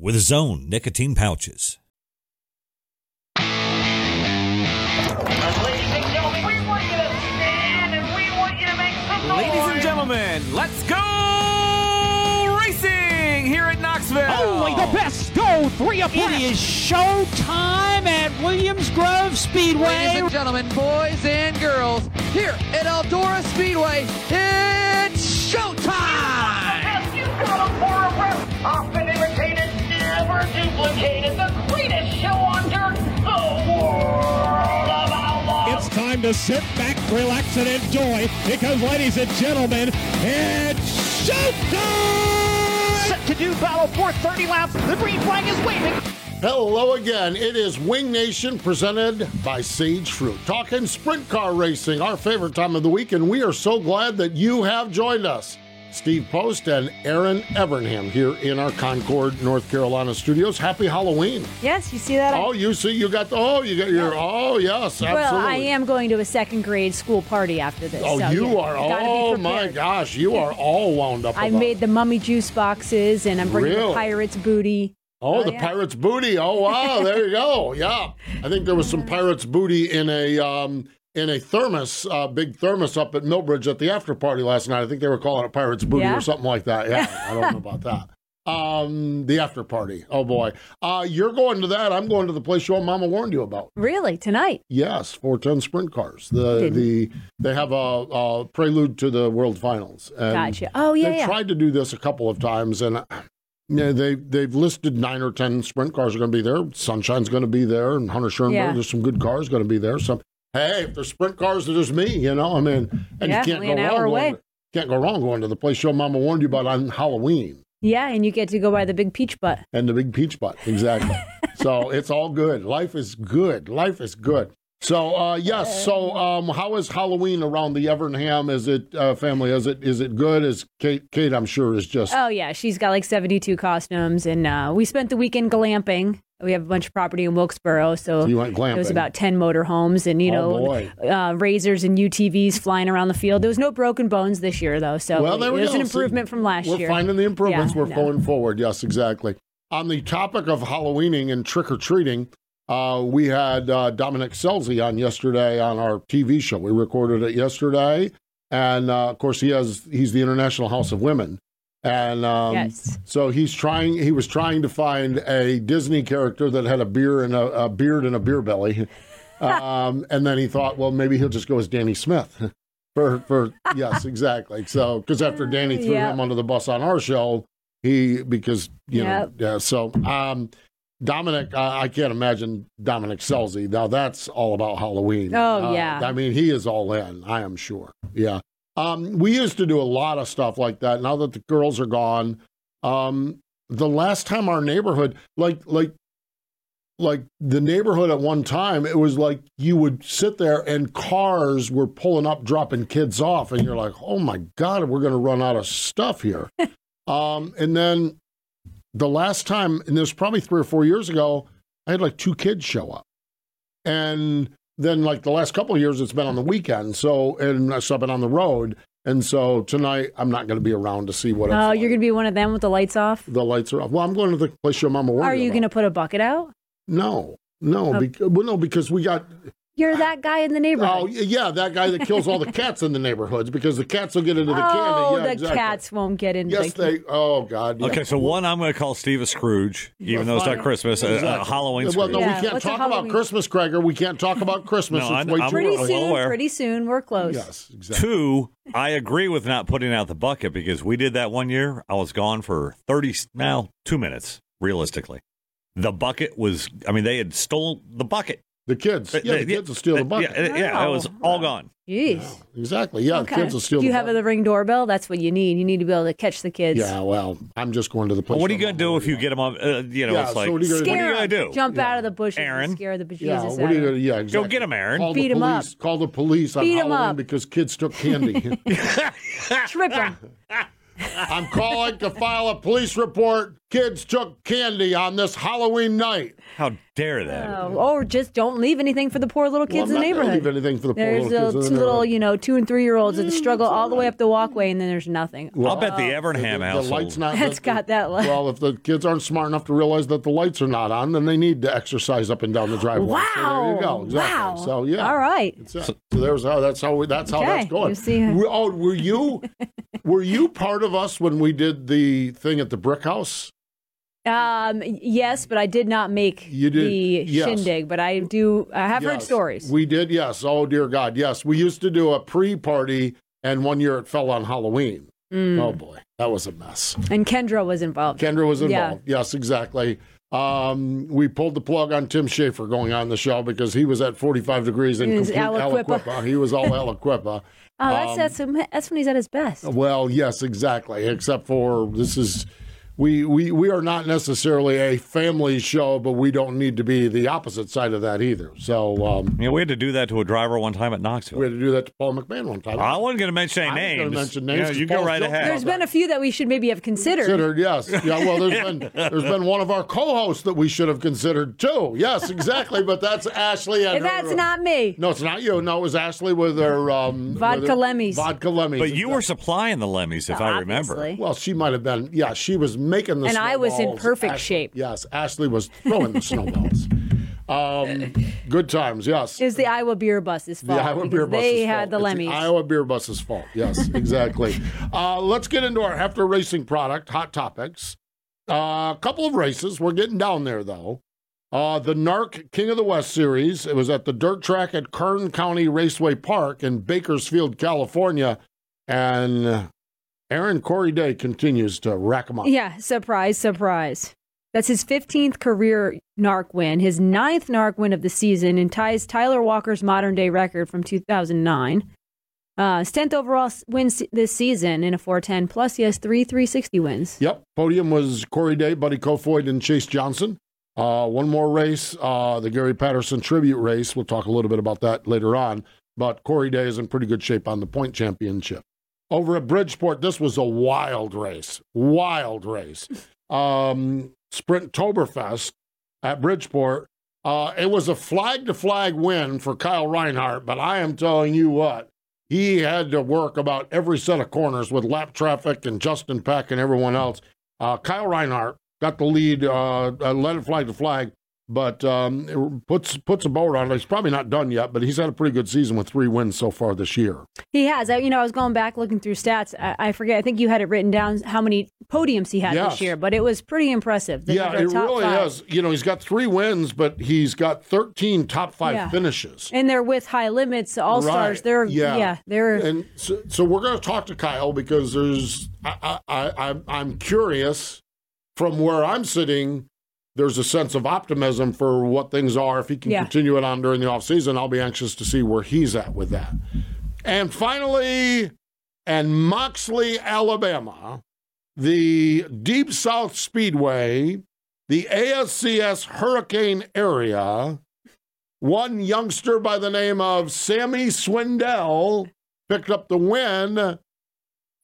with Zone nicotine pouches. Ladies and gentlemen, we want you to stand and we want you to make some noise. Ladies and gentlemen, let's go racing here at Knoxville. Only the oh. best go three up. It is showtime at Williams Grove Speedway. Ladies and gentlemen, boys and girls, here at Eldora Speedway, it's showtime! Never duplicated. The greatest show on dirt, the world of outlaws. It's time to sit back, relax, and enjoy because, ladies and gentlemen, it's showtime! Set to do battle for 30 laps. The green flag is waving. Hello again. It is Winged Nation presented by Sage Fruit. Talking sprint car racing, our favorite time of the week, and we are so glad that you have joined us. Steve Post and Erin Evernham here in our Concord, North Carolina studios. Happy Halloween. Yes, you see that? Oh, you see, you got, oh, you got your, oh, yes, absolutely. well, I am going to a second grade school party after this. Oh, so, you yeah, are, oh my gosh, you are all wound up. I made the mummy juice boxes and I'm bringing Really? the pirate's booty. Oh, Oh, the yeah. pirate's booty. Oh, wow. There you go. Yeah. I think there was some pirate's booty in a um, in a thermos, uh, big thermos up at Millbridge at the after party last night. I think they were calling it pirate's booty Yeah? or something like that. Yeah. I don't know about that. Um, the after party. Oh boy. Uh, you're going to that. I'm going to the place your mama warned you about. Really? Tonight? Yes, 410 sprint cars. The Didn't- the they have a, a prelude to the World Finals. And Gotcha. Oh, yeah, They yeah. tried to do this a couple of times, and uh, yeah, they they've listed nine or ten sprint cars are going to be there. Sunshine's going to be there, and Hunter Schuerenberg. Yeah. There's some good cars going to be there. So hey, if there's sprint cars, there's me. You know, I mean, and Yeah, you can't go wrong. going away. to- can't go wrong going to the place your mama warned you about on Halloween Yeah, and you get to go by the big peach butt. and the big peach butt. Exactly. so it's all good. Life is good. Life is good. So uh, yes. So um, how is Halloween around the Evernham? Is it uh, family? Is it is it good? Is Kate? Kate, I'm sure is just Oh, yeah. She's got like 72 costumes. And uh, we spent the weekend glamping. We have a bunch of property in Wilkesboro. So, So you went It was about 10 motor homes, and, you Oh, know, uh, razors and UTVs flying around the field. There was no broken bones this year, though. So Well, there it we was go. an improvement See, from last year. We're finding the improvements. Yeah, We're no. going forward. Yes, exactly. On the topic of Halloweening and trick or treating, uh, we had uh, Dominic Scelzi on yesterday on our TV show. We recorded it yesterday, and uh, of course, he has he's the International House of Women, and um, Yes. so he's trying. He was trying to find a Disney character that had a beer and a, a beard and a beer belly, um, and then he thought, well, maybe he'll just go as Danny Smith. For, for yes, exactly. So because after Danny threw Yep. him under the bus on our show, he because you Yep. know yeah. So um, Dominic, uh, I can't imagine Dominic Scelzi. Now that's all about Halloween. Oh, Uh, yeah. I mean he is all in. I am sure. Yeah. Um, we used to do a lot of stuff like that. Now that the girls are gone, um, the last time our neighborhood, like like like the neighborhood at one time, it was like you would sit there and cars were pulling up, dropping kids off, and you're like, oh my God, we're going to run out of stuff here. um, and then the last time, and this was probably three or four years ago, I had like two kids show up. And then, like the last couple of years, it's been on the weekend. So, and so I've been on the road. And so tonight, I'm not going to be around to see what Oh, you're going to be one of them with the lights off? The lights are off. Well, I'm going to the place your mama warned Are you going to put a bucket out? No, no, Oh. well, no, because we got. You're that guy in the neighborhood. Oh, yeah, that guy that kills all the cats in the neighborhoods because the cats will get into the Oh, candy. Yeah, the exactly. cats won't get into Yes, the they. Oh God. yeah. Okay, so one I'm going to call Steve a Scrooge, even though it's not Fine. Christmas, a, a Exactly. Halloween Well, Scrooge. no, Yeah, we can't what's talk about Christmas, Gregor. We can't talk about Christmas. No, it's I'm- way I'm too Pretty well early. soon, aware. pretty soon, we're close. Yes, exactly. Two, I agree with not putting out the bucket because we did that one year. I was gone for 30, now two minutes, realistically. The bucket was, I mean, they had stole the bucket. The kids. But Yeah, the- the kids will steal the bucket. Yeah, yeah, it was all gone. Jeez. Exactly. Yeah, Okay. the kids will steal Do you the have bucket. the ring doorbell? That's what you need. You need to be able to catch the kids. Yeah, well, I'm just going to the place. what are you going to do if you get them on? Uh, you know, Yeah, it's so like, what are you gonna do? what are you Scare going to 'em. do? Jump out of the bushes Erin? and scare the bejesus Yeah, out what of are you them. going to Yeah, exactly. get 'em, Erin. Call Beat the 'em up. Call the police on Beat 'em Halloween up. because kids took candy. Trip 'em. I'm calling to file a police report. Kids took candy on this Halloween night. How dare that? Oh, or just don't leave anything for the poor little kids well, in I'm the not neighborhood. leave anything for the poor There's little kids. the in the two little, you know, two and three year olds that struggle all the way up the walkway, and then there's nothing. I'll bet the Evernham the, household. the lights not. That's the- got that light. Well, if the kids aren't smart enough to realize that the lights are not on, then they need to exercise up and down the driveway. Wow! So there you go. Exactly. Wow! So yeah. All right. It's, uh, so there's how that's how we, that's how Okay, that's going. you see- We- oh, were you were you part of us when we did the thing at the brick house? Um, yes, but I did not make did- the yes. shindig. But I do. I have heard stories. We did, yes. Oh dear God, yes. We used to do a pre-party, and one year it fell on Halloween. Mm. Oh boy, that was a mess. and Kendra was involved. Kendra was Yeah. involved. Yes, exactly. Um, we pulled the plug on Tim Shaffer going on the show because he was at 45 degrees in complete Aliquippa. Aliquippa. He was all Aliquippa. Oh, that's Um, that's that's when he's at his best. Well, yes, exactly. Except for this is we we we are not necessarily a family show, but we don't need to be the opposite side of that either. So um, Yeah, we had to do that to a driver one time at Knoxville. we had to do that to Paul McMahon one time. I wasn't going to mention any names. gonna mention Yeah, names 'cause you go right ahead. There's been a few that we should maybe have considered. Considered, yes. Yeah, well, there's been there's been one of our co-hosts that we should have considered too. Yes, exactly. But that's Ashley. And And that's her- not me. No, it's not you. No, it was Ashley with her um, Vodka with her- Lemmies. Vodka Lemmies. But you were supplying the Lemmys, if I remember. Obviously. Well, she might have been. Yeah, she was making the. And I was in perfect shape. Yes, Ashley was throwing the snowballs. Um, good times. Yes. It was the Iowa beer bus's fault. The Iowa Beer Bus's They fault. had the It's Lemmys. Iowa Beer Bus's fault. Yes, exactly. uh, let's get into our Hepfner Racing product, Hot Topics. Uh, a couple of races. We're getting down there, though. Uh, the NARC King of the West Series. It was at the dirt track at Kern County Raceway Park in Bakersfield, California. And Erin Corey Day continues to rack them up. Yeah, surprise, surprise. That's his 15th career NARC win, his ninth NARC win of the season, and ties Tyler Walker's modern day record from 2009. Uh, his 10th overall win this season in a 410, plus he has three 360 wins. Yep. Podium was Corey Day, Buddy Kofoid, and Chase Johnson. Uh, one more race, uh, the Gary Patterson tribute race. We'll talk a little bit about that later on. But Corey Day is in pretty good shape on the point championship. Over at Bridgeport, this was a wild race. Wild race. Um, Sprint Toberfest at Bridgeport. Uh, it was a flag to flag win for Kyle Reinhardt, but I am telling you what, he had to work about every set of corners with lap traffic and Justin Peck and everyone else. Uh, Kyle Reinhardt got the lead, uh, uh, led it flag to flag, but um, it puts puts a boat on it. He's probably not done yet, but he's had a pretty good season with three wins so far this year. He has. I, you know, I was going back looking through stats. I, I forget. I think you had it written down how many podiums he had Yes. this year, but it was pretty impressive. The- yeah, it really five. is. You know, he's got three wins, but he's got 13 top five Yeah. finishes. And they're with high limits, all stars. Right. They're Yeah. yeah, they're And so, so we're going to talk to Kyle because there's I, I, I, I'm curious from where I'm sitting. There's a sense of optimism for what things are. If he can Yeah. continue it on during the off season, I'll be anxious to see where he's at with that. And finally, and Loxley, Alabama, the Deep South Speedway, the ASCS Hurricane area, one youngster by the name of Sammy Swindell picked up the win, and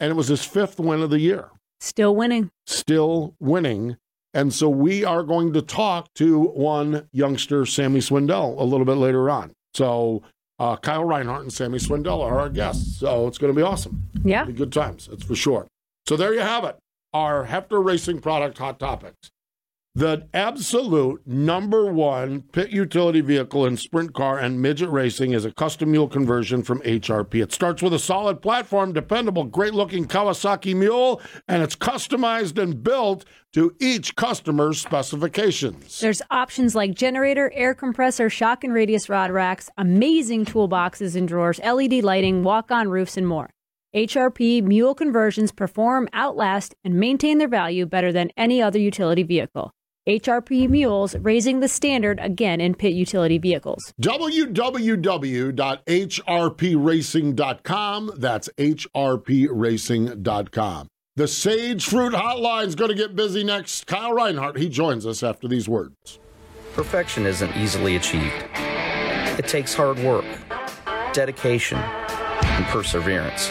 it was his fifth win of the year, still winning. still winning. And so we are going to talk to one youngster, Sammy Swindell, a little bit later on. So uh, Kyle Reinhardt and Sammy Swindell are our guests. So it's going to be awesome. Yeah. Be good times, that's for sure. So there you have it. Our Hepfner Racing product hot topics. The absolute number one pit utility vehicle in sprint car and midget racing is a custom mule conversion from HRP. It starts with a solid platform, dependable, great looking Kawasaki mule, and it's customized and built to each customer's specifications. There's options like generator, air compressor, shock and radius rod racks, amazing toolboxes and drawers, LED lighting, walk on roofs, and more. HRP mule conversions perform, outlast, and maintain their value better than any other utility vehicle. HRP Mules, raising the standard again in pit utility vehicles. www.hrpracing.com. That's hrpracing.com. The Sage Fruit Hotline is going to get busy next. Kyle Reinhardt, he joins us after these words. Perfection isn't easily achieved. It takes hard work, dedication, and perseverance.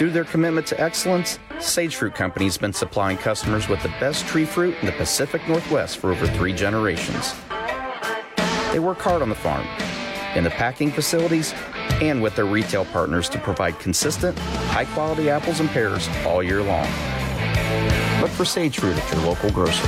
Through their commitment to excellence, Sage Fruit Company has been supplying customers with the best tree fruit in the Pacific Northwest for over three generations. They work hard on the farm, in the packing facilities, and with their retail partners to provide consistent, high quality apples and pears all year long. Look for Sage Fruit at your local grocer.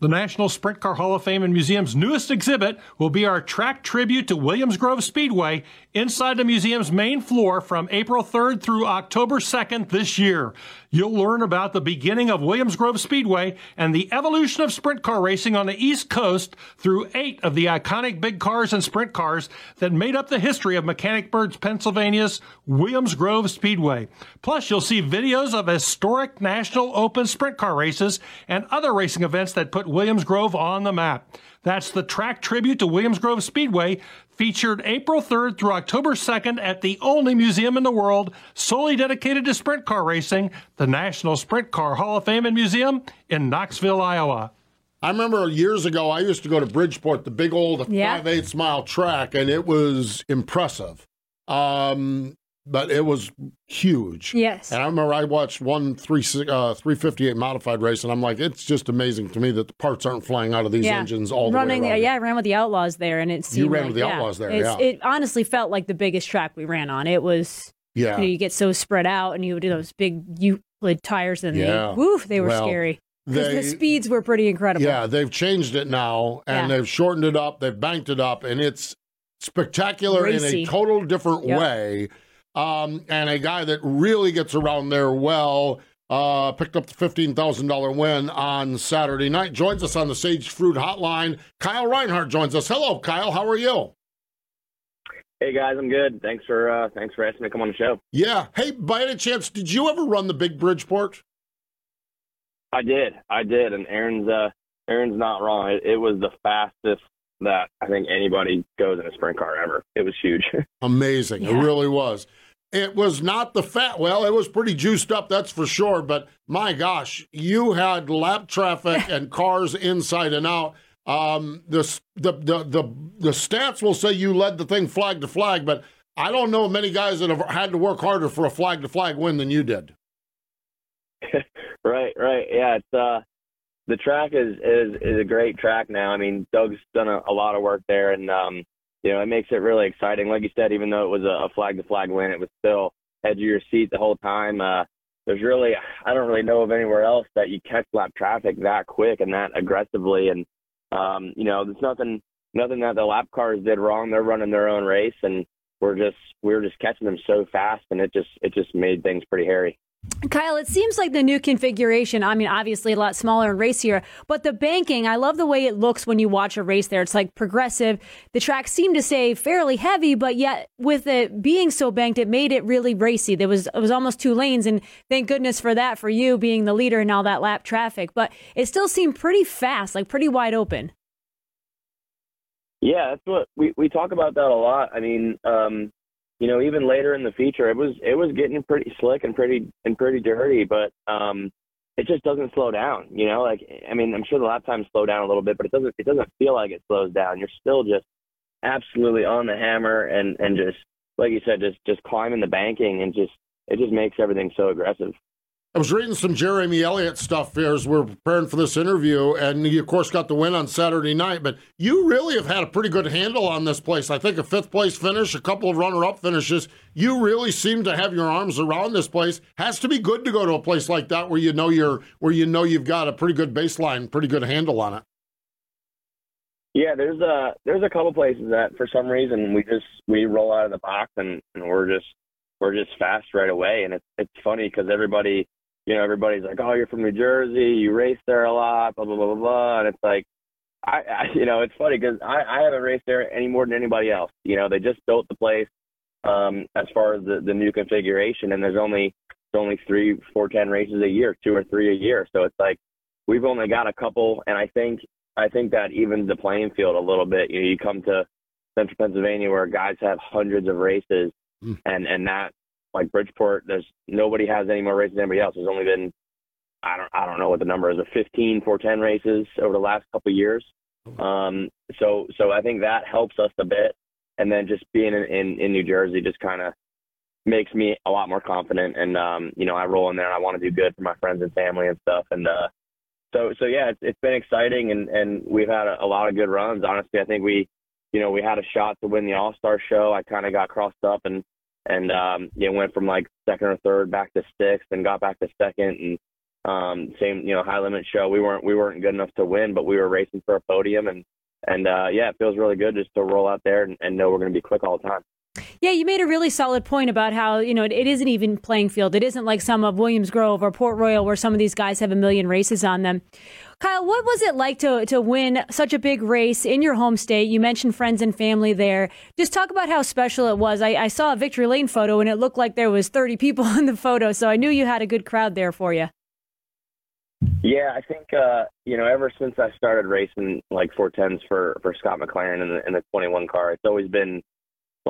The National Sprint Car Hall of Fame and Museum's newest exhibit will be our track tribute to Williams Grove Speedway inside the museum's main floor from April 3rd through October 2nd this year. You'll learn about the beginning of Williams Grove Speedway and the evolution of sprint car racing on the East Coast through eight of the iconic big cars and sprint cars that made up the history of Mechanicsburg, Pennsylvania's Williams Grove Speedway. Plus, you'll see videos of historic National Open sprint car races and other racing events that put Williams Grove on the map. That's the track tribute to Williams Grove Speedway, featured April 3rd through October 2nd at the only museum in the world solely dedicated to sprint car racing, the National Sprint Car Hall of Fame and Museum in Knoxville, Iowa. I remember years ago, I used to go to Bridgeport, the big old Yeah. five eighths mile track, and it was impressive. Um, but it was huge. Yes. And I remember I watched one three uh, 358 modified race, and I'm like, it's just amazing to me that the parts aren't flying out of these engines all the running, way around. Yeah, I ran with the Outlaws there, and it seemed ran like, with the yeah, Outlaws there, yeah. It honestly felt like the biggest track we ran on. It was, Yeah. you, know, you get so spread out, and you would do those big Euclid tires, and Yeah. they, woof, they were Well, scary. They- the speeds were pretty incredible. Yeah, they've changed it now, and Yeah. they've shortened it up, they've banked it up, and it's spectacular in a total different Yep. way. Um, and a guy that really gets around there well uh, picked up the $15,000 win on Saturday night. Joins us on the Sage Fruit Hotline. Kyle Reinhardt joins us. Hello, Kyle. How are you? Hey guys, I'm good. Thanks for uh, thanks for asking me to come on the show. Yeah. Hey, by any chance, did you ever run the big Bridgeport? I did, I did, and Erin's uh, Erin's not wrong. It, it was the fastest that I think anybody goes in a sprint car ever. It was huge. Amazing. It really was. It was not the fat. Well, it was pretty juiced up, that's for sure. But my gosh, you had lap traffic and cars inside and out. Um, the, the the the the stats will say you led the thing flag to flag, but I don't know many guys that have had to work harder for a flag to flag win than you did. right, right. Yeah, it's uh, the track is is is a great track now. I mean, Doug's done a, a lot of work there, and um, you know, it makes it really exciting. Like you said, even though it was a, flag to flag win, it was still edge of your seat the whole time. Uh, there's really, I don't really know of anywhere else that you catch lap traffic that quick and that aggressively. And um, you know, there's nothing nothing that the lap cars did wrong. They're running their own race, and we're just we're just catching them so fast, and it just it just made things pretty hairy. Kyle, it seems like the new configuration, I mean, obviously a lot smaller and racier, but the banking, I love the way it looks when you watch a race there. It's like progressive. The track seemed to say fairly heavy, but yet with it being so banked, it made it really racy. There was, it was almost two lanes, and thank goodness for that, for you being the leader and all that lap traffic. But it still seemed pretty fast, like pretty wide open. Yeah, that's what we we talk about that a lot. I mean, um, you know, even later in the feature, it was it was getting pretty slick and pretty and pretty dirty, but um, it just doesn't slow down. You know, like I mean, I'm sure the lap times slow down a little bit, but it doesn't it doesn't feel like it slows down. You're still just absolutely on the hammer and and just like you said, just just climbing the banking and just it just makes everything so aggressive. I was reading some Jeremy Elliott stuff here as we're preparing for this interview, and you, of course, got the win on Saturday night. But you really have had a pretty good handle on this place. I think a fifth place finish, a couple of runner up finishes. You really seem to have your arms around this place. Has to be good to go to a place like that where you know you're where you know you've got a pretty good baseline, pretty good handle on it. Yeah, there's a there's a couple places that for some reason we just we roll out of the box and, and we're just we're just fast right away and it's it's funny because everybody you know everybody's like oh you're from New Jersey you race there a lot blah blah blah blah blah and it's like I, I you know it's funny because I I haven't raced there any more than anybody else you know they just built the place um as far as the the new configuration and there's only there's only three four ten races a year two or three a year so it's like we've only got a couple, and I think I think that evens the playing field a little bit. You know, you come to Central Pennsylvania where guys have hundreds of races, Mm. and and that like Bridgeport, there's nobody has any more races than anybody else. There's only been I don't I don't know what the number is, of 15 410 races over the last couple of years. Um, so so I think that helps us a bit, and then just being in in, in New Jersey just kind of makes me a lot more confident. And um, you know, I roll in there and I want to do good for my friends and family and stuff. And uh, so so yeah, it's, it's been exciting, and and we've had a, a lot of good runs. Honestly, I think we you know we had a shot to win the All Star show. I kind of got crossed up and and um, you know went from like second or third back to sixth, and got back to second. And um same you know high limit show. We weren't we weren't good enough to win but we were racing for a podium. And and uh yeah it feels really good just to roll out there and, and know we're going to be quick all the time Yeah, you made a really solid point about how, you know, it, it isn't even playing field. It isn't like some of Williams Grove or Port Royal where some of these guys have a million races on them. Kyle, what was it like to, to win such a big race in your home state? You mentioned friends and family there. Just talk about how special it was. I, I saw a Victory Lane photo and it looked like there was 30 people in the photo, so I knew you had a good crowd there for you. Yeah, I think uh, you know ever since I started racing like 410s for for Scott McLaren in the in the 21 car, it's always been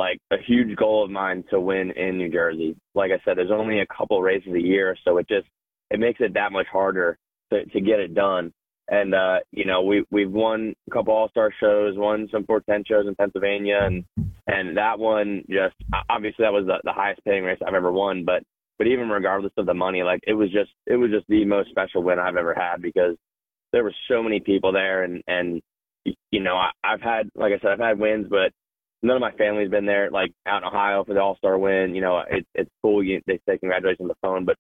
like a huge goal of mine to win in New Jersey. Like I said, there's only a couple races a year, so it just it makes it that much harder to to get it done. And uh, you know, we we've won a couple All Star shows, won some 410 shows in Pennsylvania, and and that one just obviously that was the, the highest paying race I've ever won, but but even regardless of the money, like it was just it was just the most special win I've ever had because there were so many people there, and and you know I, I've had like I said I've had wins, but none of my family's been there. Like out in Ohio for the All Star win, you know it, it's cool. You, they say congratulations on the phone, but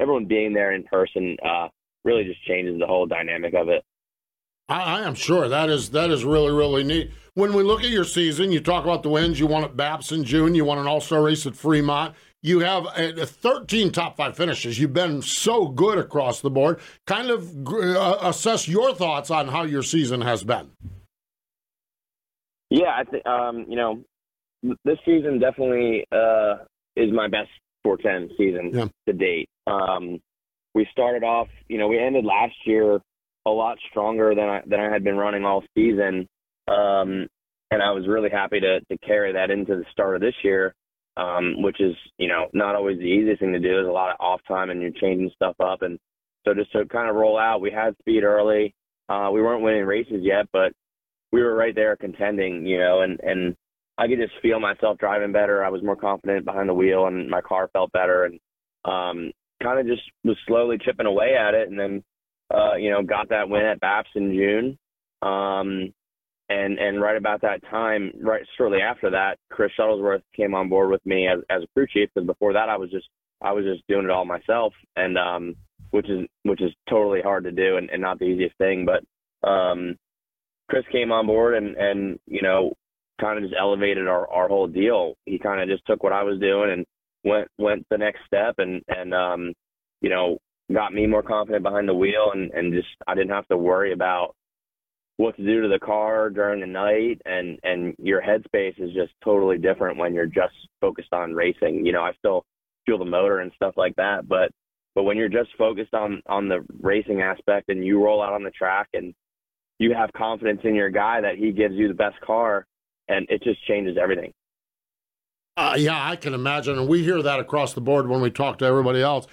everyone being there in person uh, really just changes the whole dynamic of it. I, I am sure that is that is really really neat. When we look at your season, you talk about the wins. You won at Baps in June. You won an All Star race at Fremont. You have uh, 13 top five finishes. You've been so good across the board. Kind of uh, assess your thoughts on how your season has been. Yeah, I think um, you know this season definitely uh, is my best 410 season Yeah. to date. Um, we started off, you know, we ended last year a lot stronger than I than I had been running all season, um, and I was really happy to to carry that into the start of this year, um, which is you know not always the easiest thing to do. There's a lot of off time, and you're changing stuff up, and so just to kind of roll out, we had speed early. Uh, we weren't winning races yet, but we were right there contending, you know, and and I could just feel myself driving better. I was more confident behind the wheel, and my car felt better, and um, kind of just was slowly chipping away at it, and then uh, you know got that win at Baps in June, um, and and right about that time, right shortly after that, Chris Shuttlesworth came on board with me as as a crew chief, because before that I was just I was just doing it all myself, and um, which is which is totally hard to do and, and not the easiest thing, but um, Chris came on board and and you know kind of just elevated our our whole deal. He kind of just took what I was doing and went went the next step and and um you know got me more confident behind the wheel and and just I didn't have to worry about what to do to the car during the night and and your headspace is just totally different when you're just focused on racing. You know, I still feel the motor and stuff like that, but but when you're just focused on on the racing aspect and you roll out on the track and you have confidence in your guy that he gives you the best car and it just changes everything. Uh, yeah, I can imagine, and we hear that across the board when we talk to everybody else.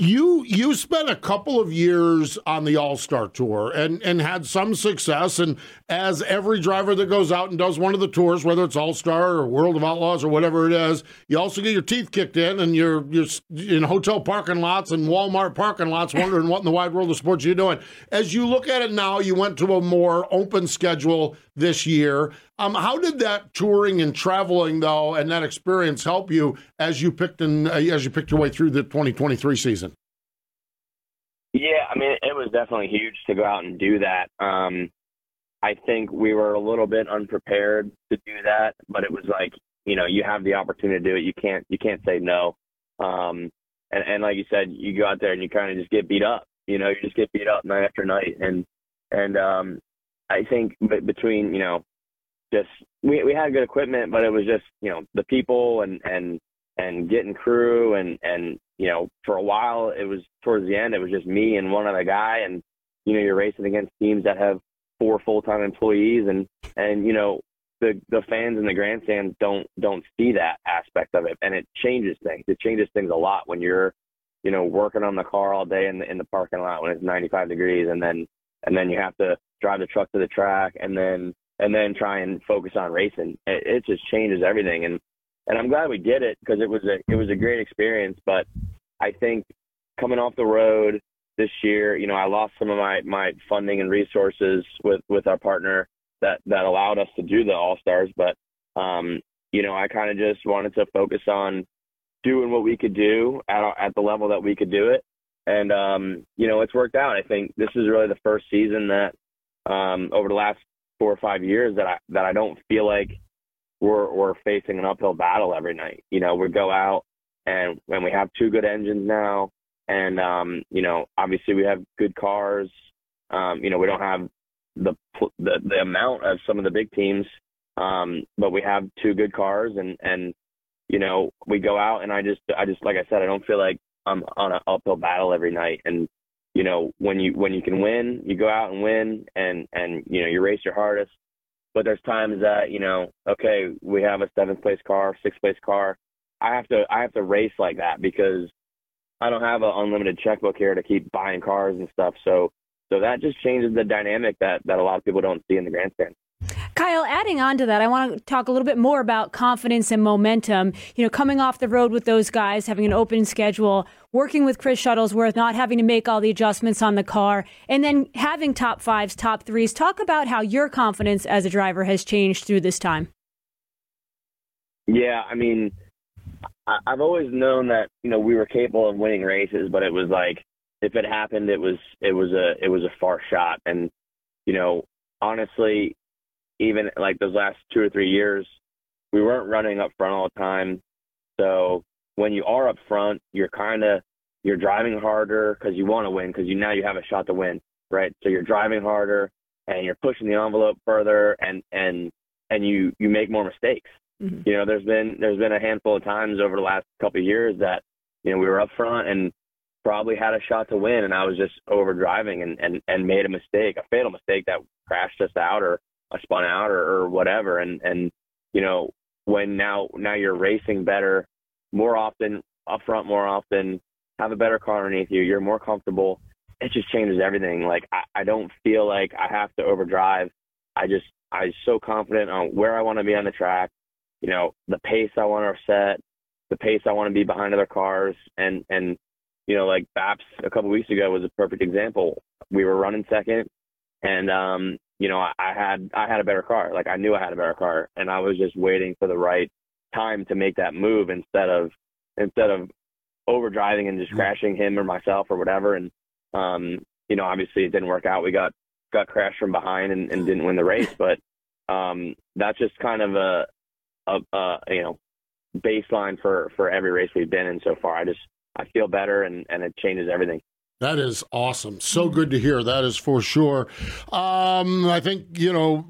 You you spent a couple of years on the All Star Tour and and had some success. And as every driver that goes out and does one of the tours, whether it's All Star or World of Outlaws or whatever it is, you also get your teeth kicked in, and you're you're in hotel parking lots and Walmart parking lots, wondering what in the wide world of sports you're doing. As you look at it now, you went to a more open schedule this year. Um, how did that touring and traveling though, and that experience help you as you picked and uh, as you picked your way through the 2023 season? Yeah, I mean, it was definitely huge to go out and do that. Um, I think we were a little bit unprepared to do that, but it was like, you know, you have the opportunity to do it. You can't, you can't say no. Um, and, and like you said, you go out there and you kind of just get beat up. You know, you just get beat up night after night. And and um, I think b- between, you know, just we we had good equipment, but it was just, you know, the people and and and getting crew and and you know for a while it was towards the end it was just me and one other guy and you know you're racing against teams that have four full time employees and and you know the the fans in the grandstand don't don't see that aspect of it and it changes things. It changes things a lot when you're you know working on the car all day in the in the parking lot when it's 95 degrees and then and then you have to drive the truck to the track and then and then try and focus on racing. It, it just changes everything and and I'm glad we did it because it was a it was a great experience but I think coming off the road this year, you know, I lost some of my my funding and resources with with our partner that that allowed us to do the All Stars. But um, you know, I kind of just wanted to focus on doing what we could do at at the level that we could do it, and um, you know, it's worked out. I think this is really the first season that um, over the last four or five years that I that I don't feel like we're we're facing an uphill battle every night. You know, we go out and when we have two good engines now and um, you know, obviously we have good cars. Um, you know, we don't have the, the the amount of some of the big teams, um, but we have two good cars, and and you know, we go out, and I just I just like I said, I don't feel like I'm on an uphill battle every night, and you know, when you when you can win, you go out and win, and and you know, you race your hardest. But there's times that you know, okay, we have a seventh place car, sixth place car. I have to I have to race like that because I don't have an unlimited checkbook here to keep buying cars and stuff. So so that just changes the dynamic that that a lot of people don't see in the grandstand. Kyle, adding on to that, I want to talk a little bit more about confidence and momentum. You know, coming off the road with those guys, having an open schedule, working with Chris Shuttlesworth, not having to make all the adjustments on the car, and then having top fives, top threes. Talk about how your confidence as a driver has changed through this time. Yeah, I mean, I've always known that you know we were capable of winning races, but it was like if it happened, it was it was a it was a far shot. And you know, honestly, even like those last two or three years, we weren't running up front all the time. So when you are up front, you're kind of you're driving harder because you want to win because you now you have a shot to win, right? So you're driving harder and you're pushing the envelope further, and and and you you make more mistakes. Mm-hmm. You know, there's been there's been a handful of times over the last couple of years that you know we were up front and probably had a shot to win, and I was just over driving and and and made a mistake, a fatal mistake that crashed us out or I spun out or, or whatever. And and you know when now now you're racing better, more often up front, more often, have a better car underneath you, you're more comfortable. It just changes everything. Like I, I don't feel like I have to overdrive. I just I'm so confident on where I want to be on the track you know, the pace I want to set, the pace I want to be behind other cars, and and you know, like Baps a couple weeks ago was a perfect example. We were running second, and um, you know, I, I had I had a better car. Like I knew I had a better car, and I was just waiting for the right time to make that move instead of instead of overdriving and just crashing him or myself or whatever. And um, you know, obviously it didn't work out. We got got crashed from behind and, and didn't win the race, but um, that's just kind of a a, a you know baseline for for every race we've been in so far. I just I feel better and and it changes everything. That is awesome. So good to hear. That is for sure. Um, I think, you know,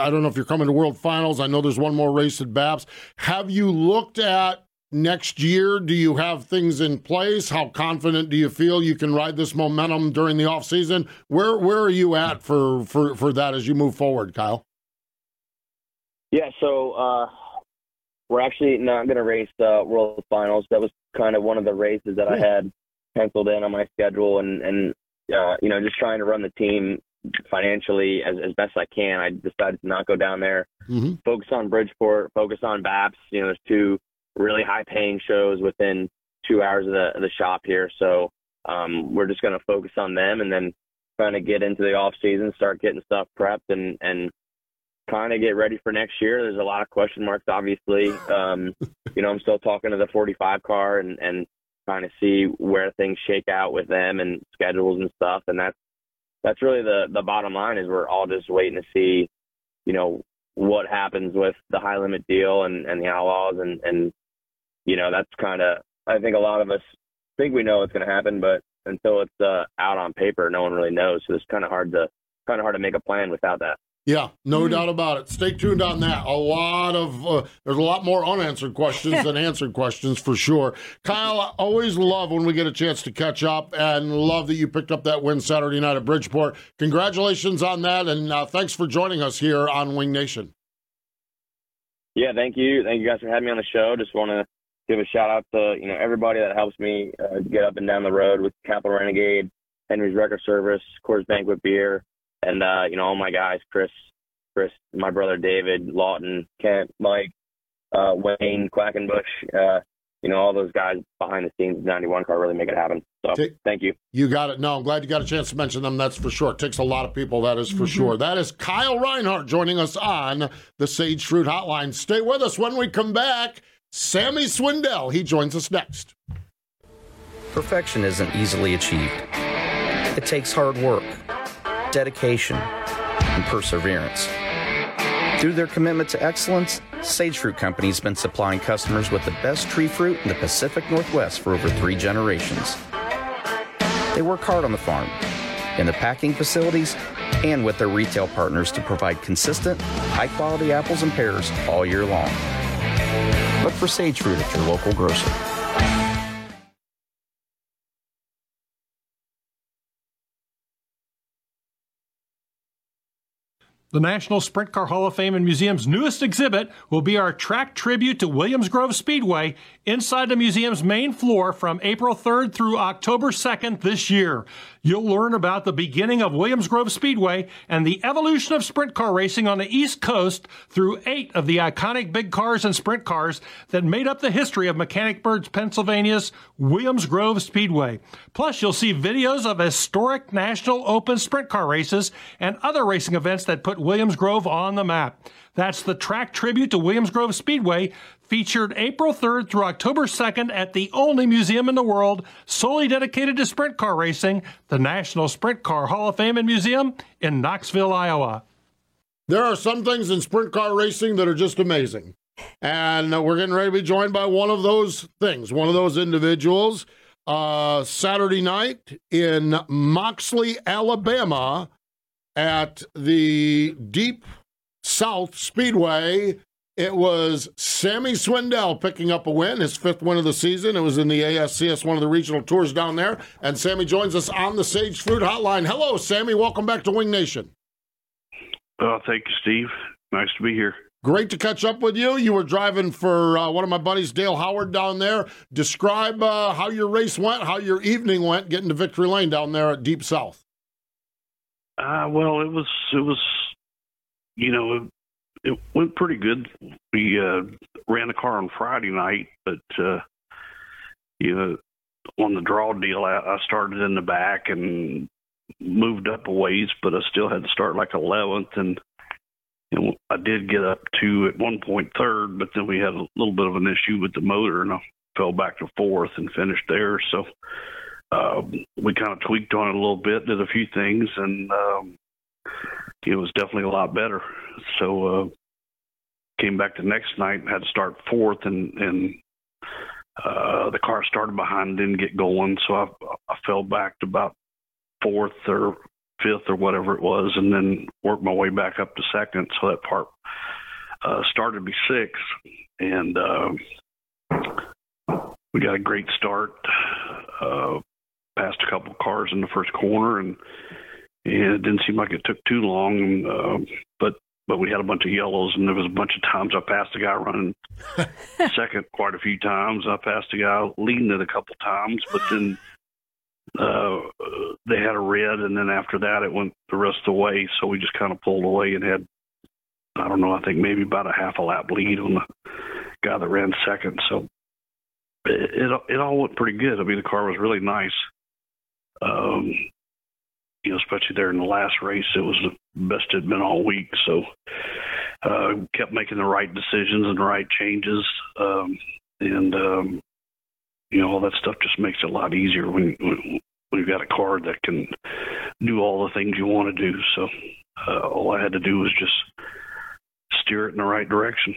I don't know if you're coming to World Finals. I know there's one more race at BAPS. Have you looked at next year? Do you have things in place? How confident do you feel you can ride this momentum during the off season? Where where are you at for, for, for that as you move forward, Kyle? Yeah, so uh, we're actually not going to race the World Finals. That was kind of one of the races that I had penciled in on my schedule, and and uh, you know just trying to run the team financially as as best I can. I decided to not go down there, mm-hmm. focus on Bridgeport, focus on BAPS. You know, there's two really high paying shows within two hours of the of the shop here, so um, we're just going to focus on them, and then trying to get into the off season, start getting stuff prepped, and and kind of get ready for next year. There's a lot of question marks, obviously. Um, you know, I'm still talking to the 45 car and, and trying to see where things shake out with them and schedules and stuff. And that's, that's really the, the bottom line is we're all just waiting to see, you know, what happens with the high limit deal and, and the outlaws. And, and, you know, that's kind of, I think a lot of us think we know what's going to happen, but until it's uh, out on paper, no one really knows. So it's kind of hard to, kind of hard to make a plan without that. Yeah, no doubt about it. Stay tuned on that. A lot of uh, there's a lot more unanswered questions than answered questions for sure. Kyle, I always love when we get a chance to catch up, and love that you picked up that win Saturday night at Bridgeport. Congratulations on that, and uh, thanks for joining us here on Winged Nation. Yeah, thank you. Thank you guys for having me on the show. Just want to give a shout out to you know everybody that helps me uh, get up and down the road with Capital Renegade, Henry's Record Service, Coors Banquet Beer, and uh, you know all my guys, Chris, Chris, my brother David, Lawton, Kent, Mike, uh, Wayne, Quackenbush, uh, you know all those guys behind the scenes, 91 car really make it happen. So Take- thank you. You got it. No, I'm glad you got a chance to mention them. That's for sure. It takes a lot of people, that is for sure. That is Kyle Reinhardt joining us on the Sage Fruit Hotline. Stay with us when we come back. Sammy Swindell, he joins us next. Perfection isn't easily achieved. It takes hard work, dedication, and perseverance. Through their commitment to excellence, Sage Fruit Company has been supplying customers with the best tree fruit in the Pacific Northwest for over three generations. They work hard on the farm, in the packing facilities, and with their retail partners to provide consistent, high quality apples and pears all year long. Look for Sage Fruit at your local grocer. The National Sprint Car Hall of Fame and Museum's newest exhibit will be our track tribute to Williams Grove Speedway inside the museum's main floor from April 3rd through October 2nd this year. You'll learn about the beginning of Williams Grove Speedway and the evolution of sprint car racing on the East Coast through eight of the iconic big cars and sprint cars that made up the history of Mechanicsburg, Pennsylvania's Williams Grove Speedway. Plus, you'll see videos of historic National Open sprint car races and other racing events that put Williams Grove on the map. That's the track tribute to Williams Grove Speedway, featured April 3rd through October 2nd at the only museum in the world solely dedicated to sprint car racing, the National Sprint Car Hall of Fame and Museum in Knoxville, Iowa. There are some things in sprint car racing that are just amazing. And we're getting ready to be joined by one of those things, one of those individuals. Uh, Saturday night in Loxley, Alabama, at the Deep South Speedway. It was Sammy Swindell picking up a win, his fifth win of the season. It was in the ASCS, one of the regional tours down there. And Sammy joins us on the Sage Fruit Hotline. Hello, Sammy. Welcome back to Winged Nation. Oh, thank you, Steve. Nice to be here. Great to catch up with you. You were driving for uh, one of my buddies, Dale Howard, down there. Describe uh, how your race went, how your evening went, getting to Victory Lane down there at Deep South. Uh, well, it was it was, you know, it, went pretty good. We uh, ran the car on Friday night, but uh, you know, on the draw deal, I, I started in the back and moved up a ways, but I still had to start like 11th, and and I did get up to at one point third, but then we had a little bit of an issue with the motor, and I fell back to fourth and finished there. So um, we kind of tweaked on it a little bit, did a few things, and um, it was definitely a lot better. So uh, came back the next night and had to start fourth, and and uh, the car started behind, didn't get going, so I I fell back to about fourth or fifth or whatever it was, and then worked my way back up to second. So that part uh, started to be six, and uh, we got a great start. Uh, passed a couple cars in the first corner, and, and it didn't seem like it took too long. Uh, but but we had a bunch of yellows, and there was a bunch of times I passed a guy running second quite a few times. I passed a guy leading it a couple times, but then uh, they had a red, and then after that, it went the rest of the way. So we just kind of pulled away and had, I don't know, I think maybe about a half a lap lead on the guy that ran second. So it it, it all went pretty good. I mean, the car was really nice. Um, you know, especially there in the last race, it was the best it had been all week. So uh, kept making the right decisions and the right changes, um, and um, you know all that stuff just makes it a lot easier when, when you've got a car that can do all the things you want to do. So uh, all I had to do was just steer it in the right direction.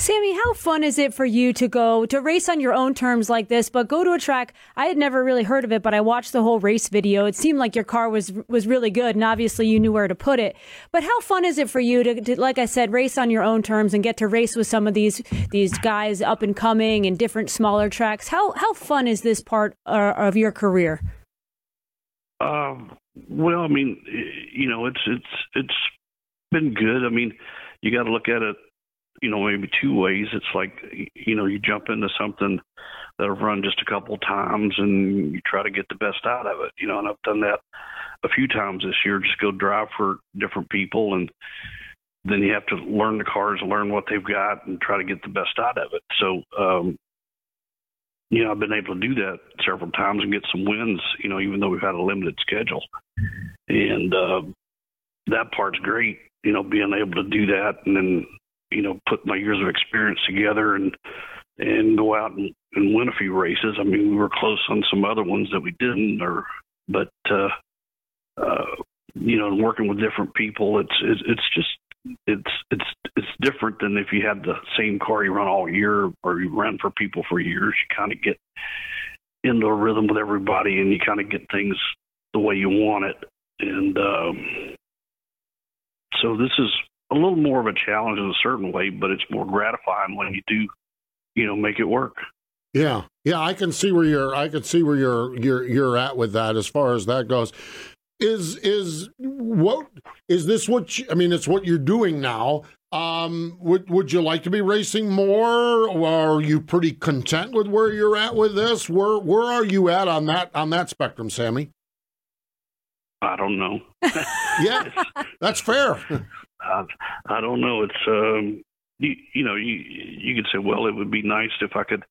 Sammy, how fun is it for you to go to race on your own terms like this, but go to a track? I had never really heard of it, but I watched the whole race video. It seemed like your car was was really good, and obviously you knew where to put it. But how fun is it for you to, to like I said, race on your own terms and get to race with some of these these guys up and coming and different smaller tracks? How how fun is this part uh, of your career? Um, well, I mean, you know, it's it's it's been good. I mean, you got to look at it you know, maybe two ways. It's like, you know, you jump into something that I've run just a couple times and you try to get the best out of it, you know, and I've done that a few times this year, just go drive for different people and then you have to learn the cars, learn what they've got and try to get the best out of it. So, um, you know, I've been able to do that several times and get some wins, you know, even though we've had a limited schedule. And uh, that part's great, you know, being able to do that and then you know, put my years of experience together and and go out and, and win a few races. I mean, we were close on some other ones that we didn't, or but uh, uh, you know, working with different people, it's it's, it's just it's it's it's different than if you had the same car you run all year or you run for people for years. You kind of get into a rhythm with everybody, and you kind of get things the way you want it. And um, so this is a little more of a challenge in a certain way, but it's more gratifying when you do, you know, make it work. Yeah, yeah, I can see where you're. I can see where you're you're you're at with that as far as that goes. Is is what is this? What you, I mean, it's what you're doing now. Um, would would you like to be racing more, or are you pretty content with where you're at with this? Where where are you at on that on that spectrum, Sammy? I don't know. yeah, that's fair. I, I don't know. It's um, you, you know, you you could say, well, it would be nice if I could,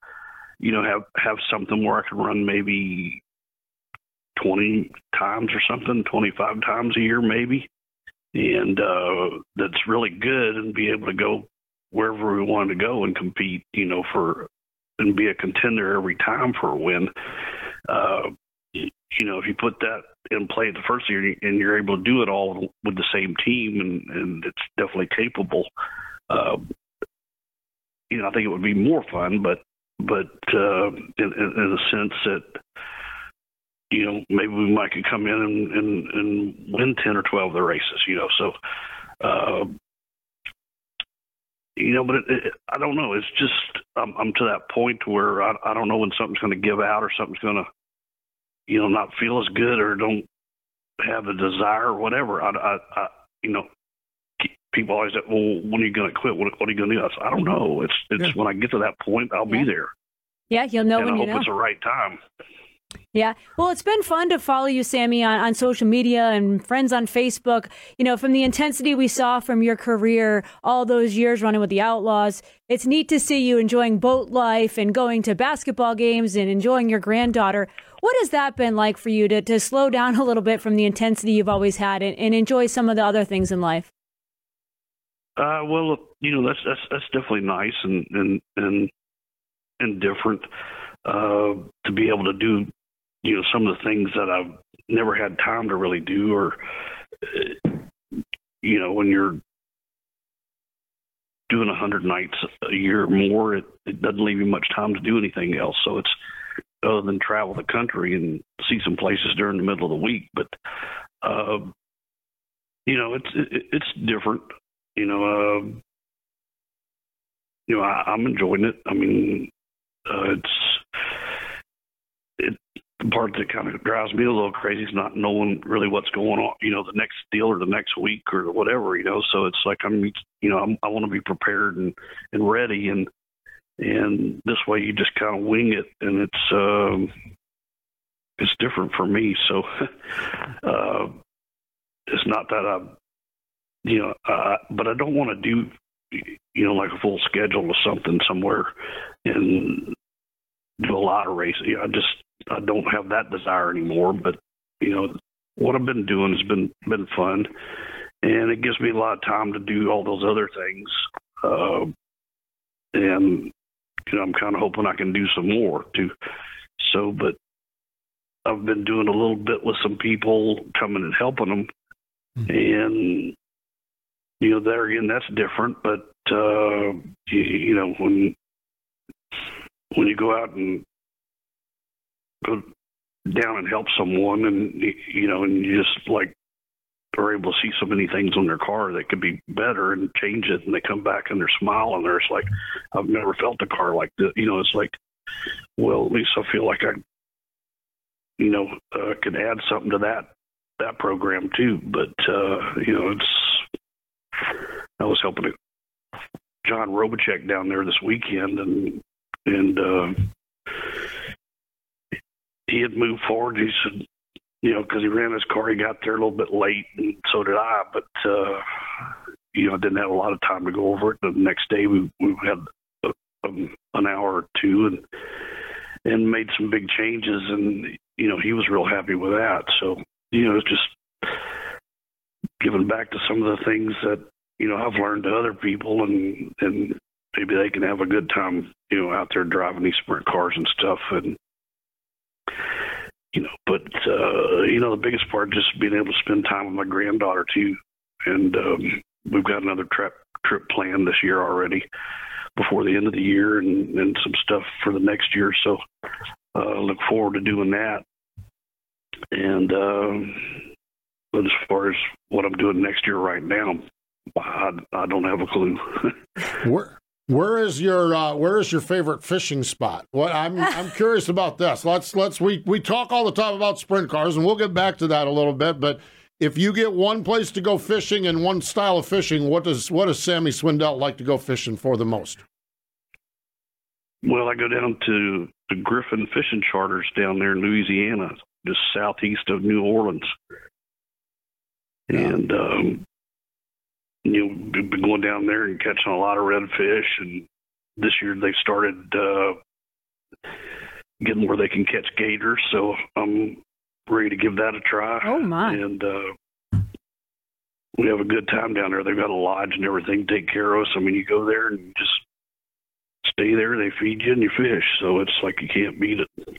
you know, have have something where I could run maybe twenty times or something, twenty five times a year, maybe, and uh, that's really good, and be able to go wherever we wanted to go and compete, you know, for and be a contender every time for a win. Uh, you know, if you put that in play the first year and you're able to do it all with the same team and, and it's definitely capable, uh, you know, I think it would be more fun, but, but, uh, in, in, a sense that, you know, maybe we might could come in and, and, and win 10 or 12 of the races, you know, so, uh, you know, but it, it, I don't know. It's just I'm, I'm to that point where I, I don't know when something's going to give out or something's going to you know, not feel as good or don't have a desire or whatever. I, I, I you know, people always say, well, when are you going to quit? What, what are you going to do? I, I don't know. It's, it's yeah. when I get to that point, I'll yeah. be there. Yeah, you'll know and when I you hope know. it's the right time. Yeah. Well, it's been fun to follow you, Sammy, on, on social media and friends on Facebook. You know, from the intensity we saw from your career all those years running with the Outlaws, it's neat to see you enjoying boat life and going to basketball games and enjoying your granddaughter. What has that been like for you to, to slow down a little bit from the intensity you've always had and, and enjoy some of the other things in life? Uh, well, you know, that's, that's, that's definitely nice and, and, and, and different, uh, to be able to do you know some of the things that I've never had time to really do, or uh, you know when you're doing a hundred nights a year or more, it, it doesn't leave you much time to do anything else. So it's other than travel the country and see some places during the middle of the week, but uh, you know it's it, it's different. You know, uh, you know I, I'm enjoying it. I mean, uh, it's it the part that kind of drives me a little crazy is not knowing really what's going on, you know, the next deal or the next week or whatever, you know. So it's like I'm, you know, I'm, I want to be prepared and and ready, and and this way you just kind of wing it, and it's um, it's different for me. So uh, it's not that I, you know, uh, but I don't want to do, you know, like a full schedule of something somewhere and do a lot of racing. I just I don't have that desire anymore. But you know, what I've been doing has been been fun, and it gives me a lot of time to do all those other things. Uh, and you know, I'm kind of hoping I can do some more too. So, but I've been doing a little bit with some people coming and helping them, mm-hmm. and you know, there again, that's different. But uh, you, you know when when you go out and go down and help someone, and you know, and you just like are able to see so many things on their car that could be better and change it, and they come back and they're smiling. They're like, I've never felt a car like this. You know, it's like, well, at least I feel like I, you know, uh, could add something to that that program too. But uh, you know, it's I was helping a- John Robachek down there this weekend, and and uh, he had moved forward. He said, you know, because he ran his car, he got there a little bit late, and so did I. But uh, you know, I didn't have a lot of time to go over it. The next day, we we had a, um, an hour or two, and and made some big changes, and you know, he was real happy with that. So you know, it's just giving back to some of the things that you know I've learned to other people, and and maybe they can have a good time, you know, out there driving these sprint cars and stuff, and you know, but uh, you know, the biggest part just being able to spend time with my granddaughter too, and um, we've got another trip trip planned this year already before the end of the year, and and some stuff for the next year. So uh, look forward to doing that, and. But as far as what I'm doing next year right now, I, I don't have a clue. Where where is your uh, where is your favorite fishing spot? What I'm I'm curious about this. Let's let's we we talk all the time about sprint cars, and we'll get back to that a little bit. But if you get one place to go fishing and one style of fishing, what does what does Sammy Swindell like to go fishing for the most? well, I go down to the Griffin Fishing Charters down there in Louisiana, just southeast of New Orleans. And, um, you know, we've been going down there and catching a lot of redfish. And this year they started uh, getting where they can catch gators. So I'm ready to give that a try. Oh, my. And uh, we have a good time down there. They've got a lodge and everything to take care of us. I mean, you go there and just stay there. They feed you and you fish. So it's like you can't beat it.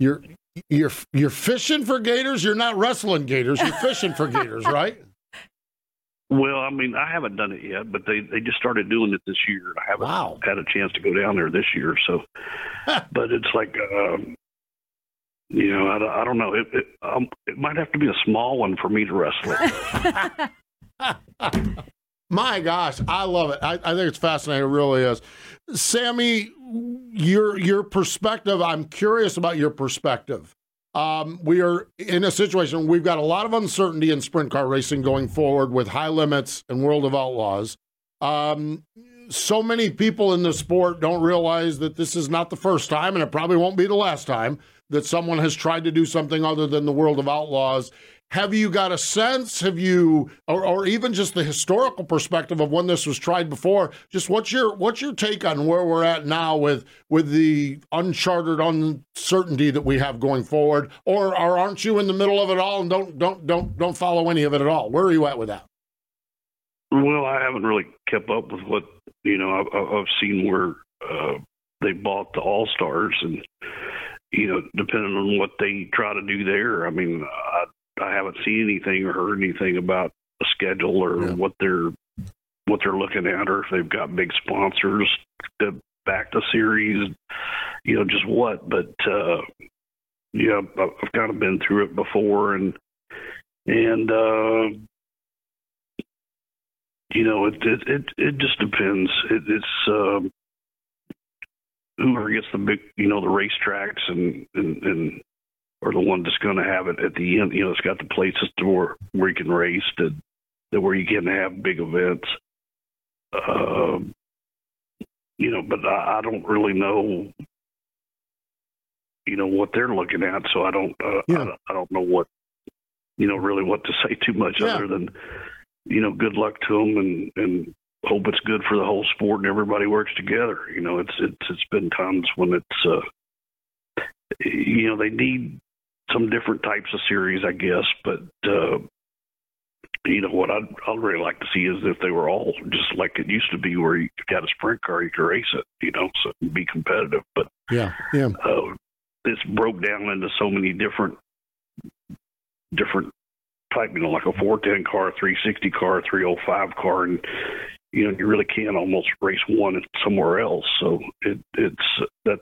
You're you're you're fishing for gators. You're not wrestling gators. You're fishing for gators, right? Well, I mean, I haven't done it yet, but they they just started doing it this year. I haven't Wow. had a chance to go down there this year, so. but it's like, um, you know, I, don't- I don't know. It it, um, it might have to be a small one for me to wrestle. My gosh, I love it. I, I think it's fascinating. It really is. Sammy, your your perspective. I'm curious about your perspective. Um, we are in a situation. Where we've got a lot of uncertainty in sprint car racing going forward with high limits and World of Outlaws. Um, so many people in the sport don't realize that this is not the first time, and it probably won't be the last time that someone has tried to do something other than the World of Outlaws. Have you got a sense? Have you, or, or even just the historical perspective of when this was tried before? Just what's your what's your take on where we're at now with with the uncharted uncertainty that we have going forward, or, or aren't you in the middle of it all and don't don't don't don't follow any of it at all? Where are you at with that? well, I haven't really kept up with what you know. I've, I've seen where uh, they bought the All Stars, and you know, depending on what they try to do there, I mean, I I haven't seen anything or heard anything about a schedule or Yeah. what they're what they're looking at, or if they've got big sponsors to back the series, you know, just what. But uh, yeah, I've I've kind of been through it before, and and uh, you know, it it it, it just depends. It, it's um, whoever gets the big, you know, the racetracks and and and or the one that's going to have it at the end. You know, it's got the places to where where you can race to, to where you can have big events. Um, you know, but I, I don't really know. You know what they're looking at, so I don't. Uh, Yeah. I, don't- I don't know what. You know, really what to say too much Yeah. other than, you know, good luck to them and and hope it's good for the whole sport and everybody works together. You know, it's it's it's been times when it's uh you know, they need some different types of series, I guess, but uh you know what I'd I'd really like to see is if they were all just like it used to be where you got a sprint car you could race it, you know, so be competitive. But Yeah, yeah. uh, it's broke down into so many different different type, you know, like a 410 car, 360 car, 305 car, and you know, you really can almost race one somewhere else. So it, it's that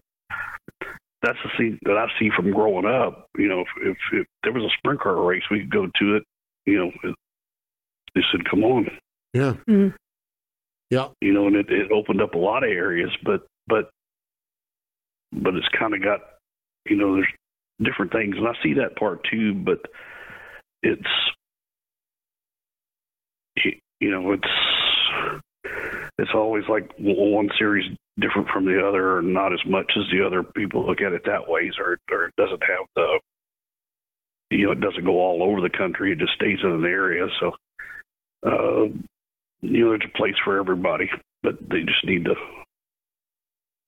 that's the thing that I see from growing up. You know, if, if, if there was a sprint car race, we could go to it. You know, it, they said, "Come on." Yeah. Mm. Yeah. You know, and it, it opened up a lot of areas, but but but it's kind of got you know there's different things, and I see that part too. But it's you know it's it's always like one series different from the other, or not as much as the other. People look at it that way, or or it doesn't have the you know it doesn't go all over the country. It just stays in an area. So uh, you know there's a place for everybody, but they just need to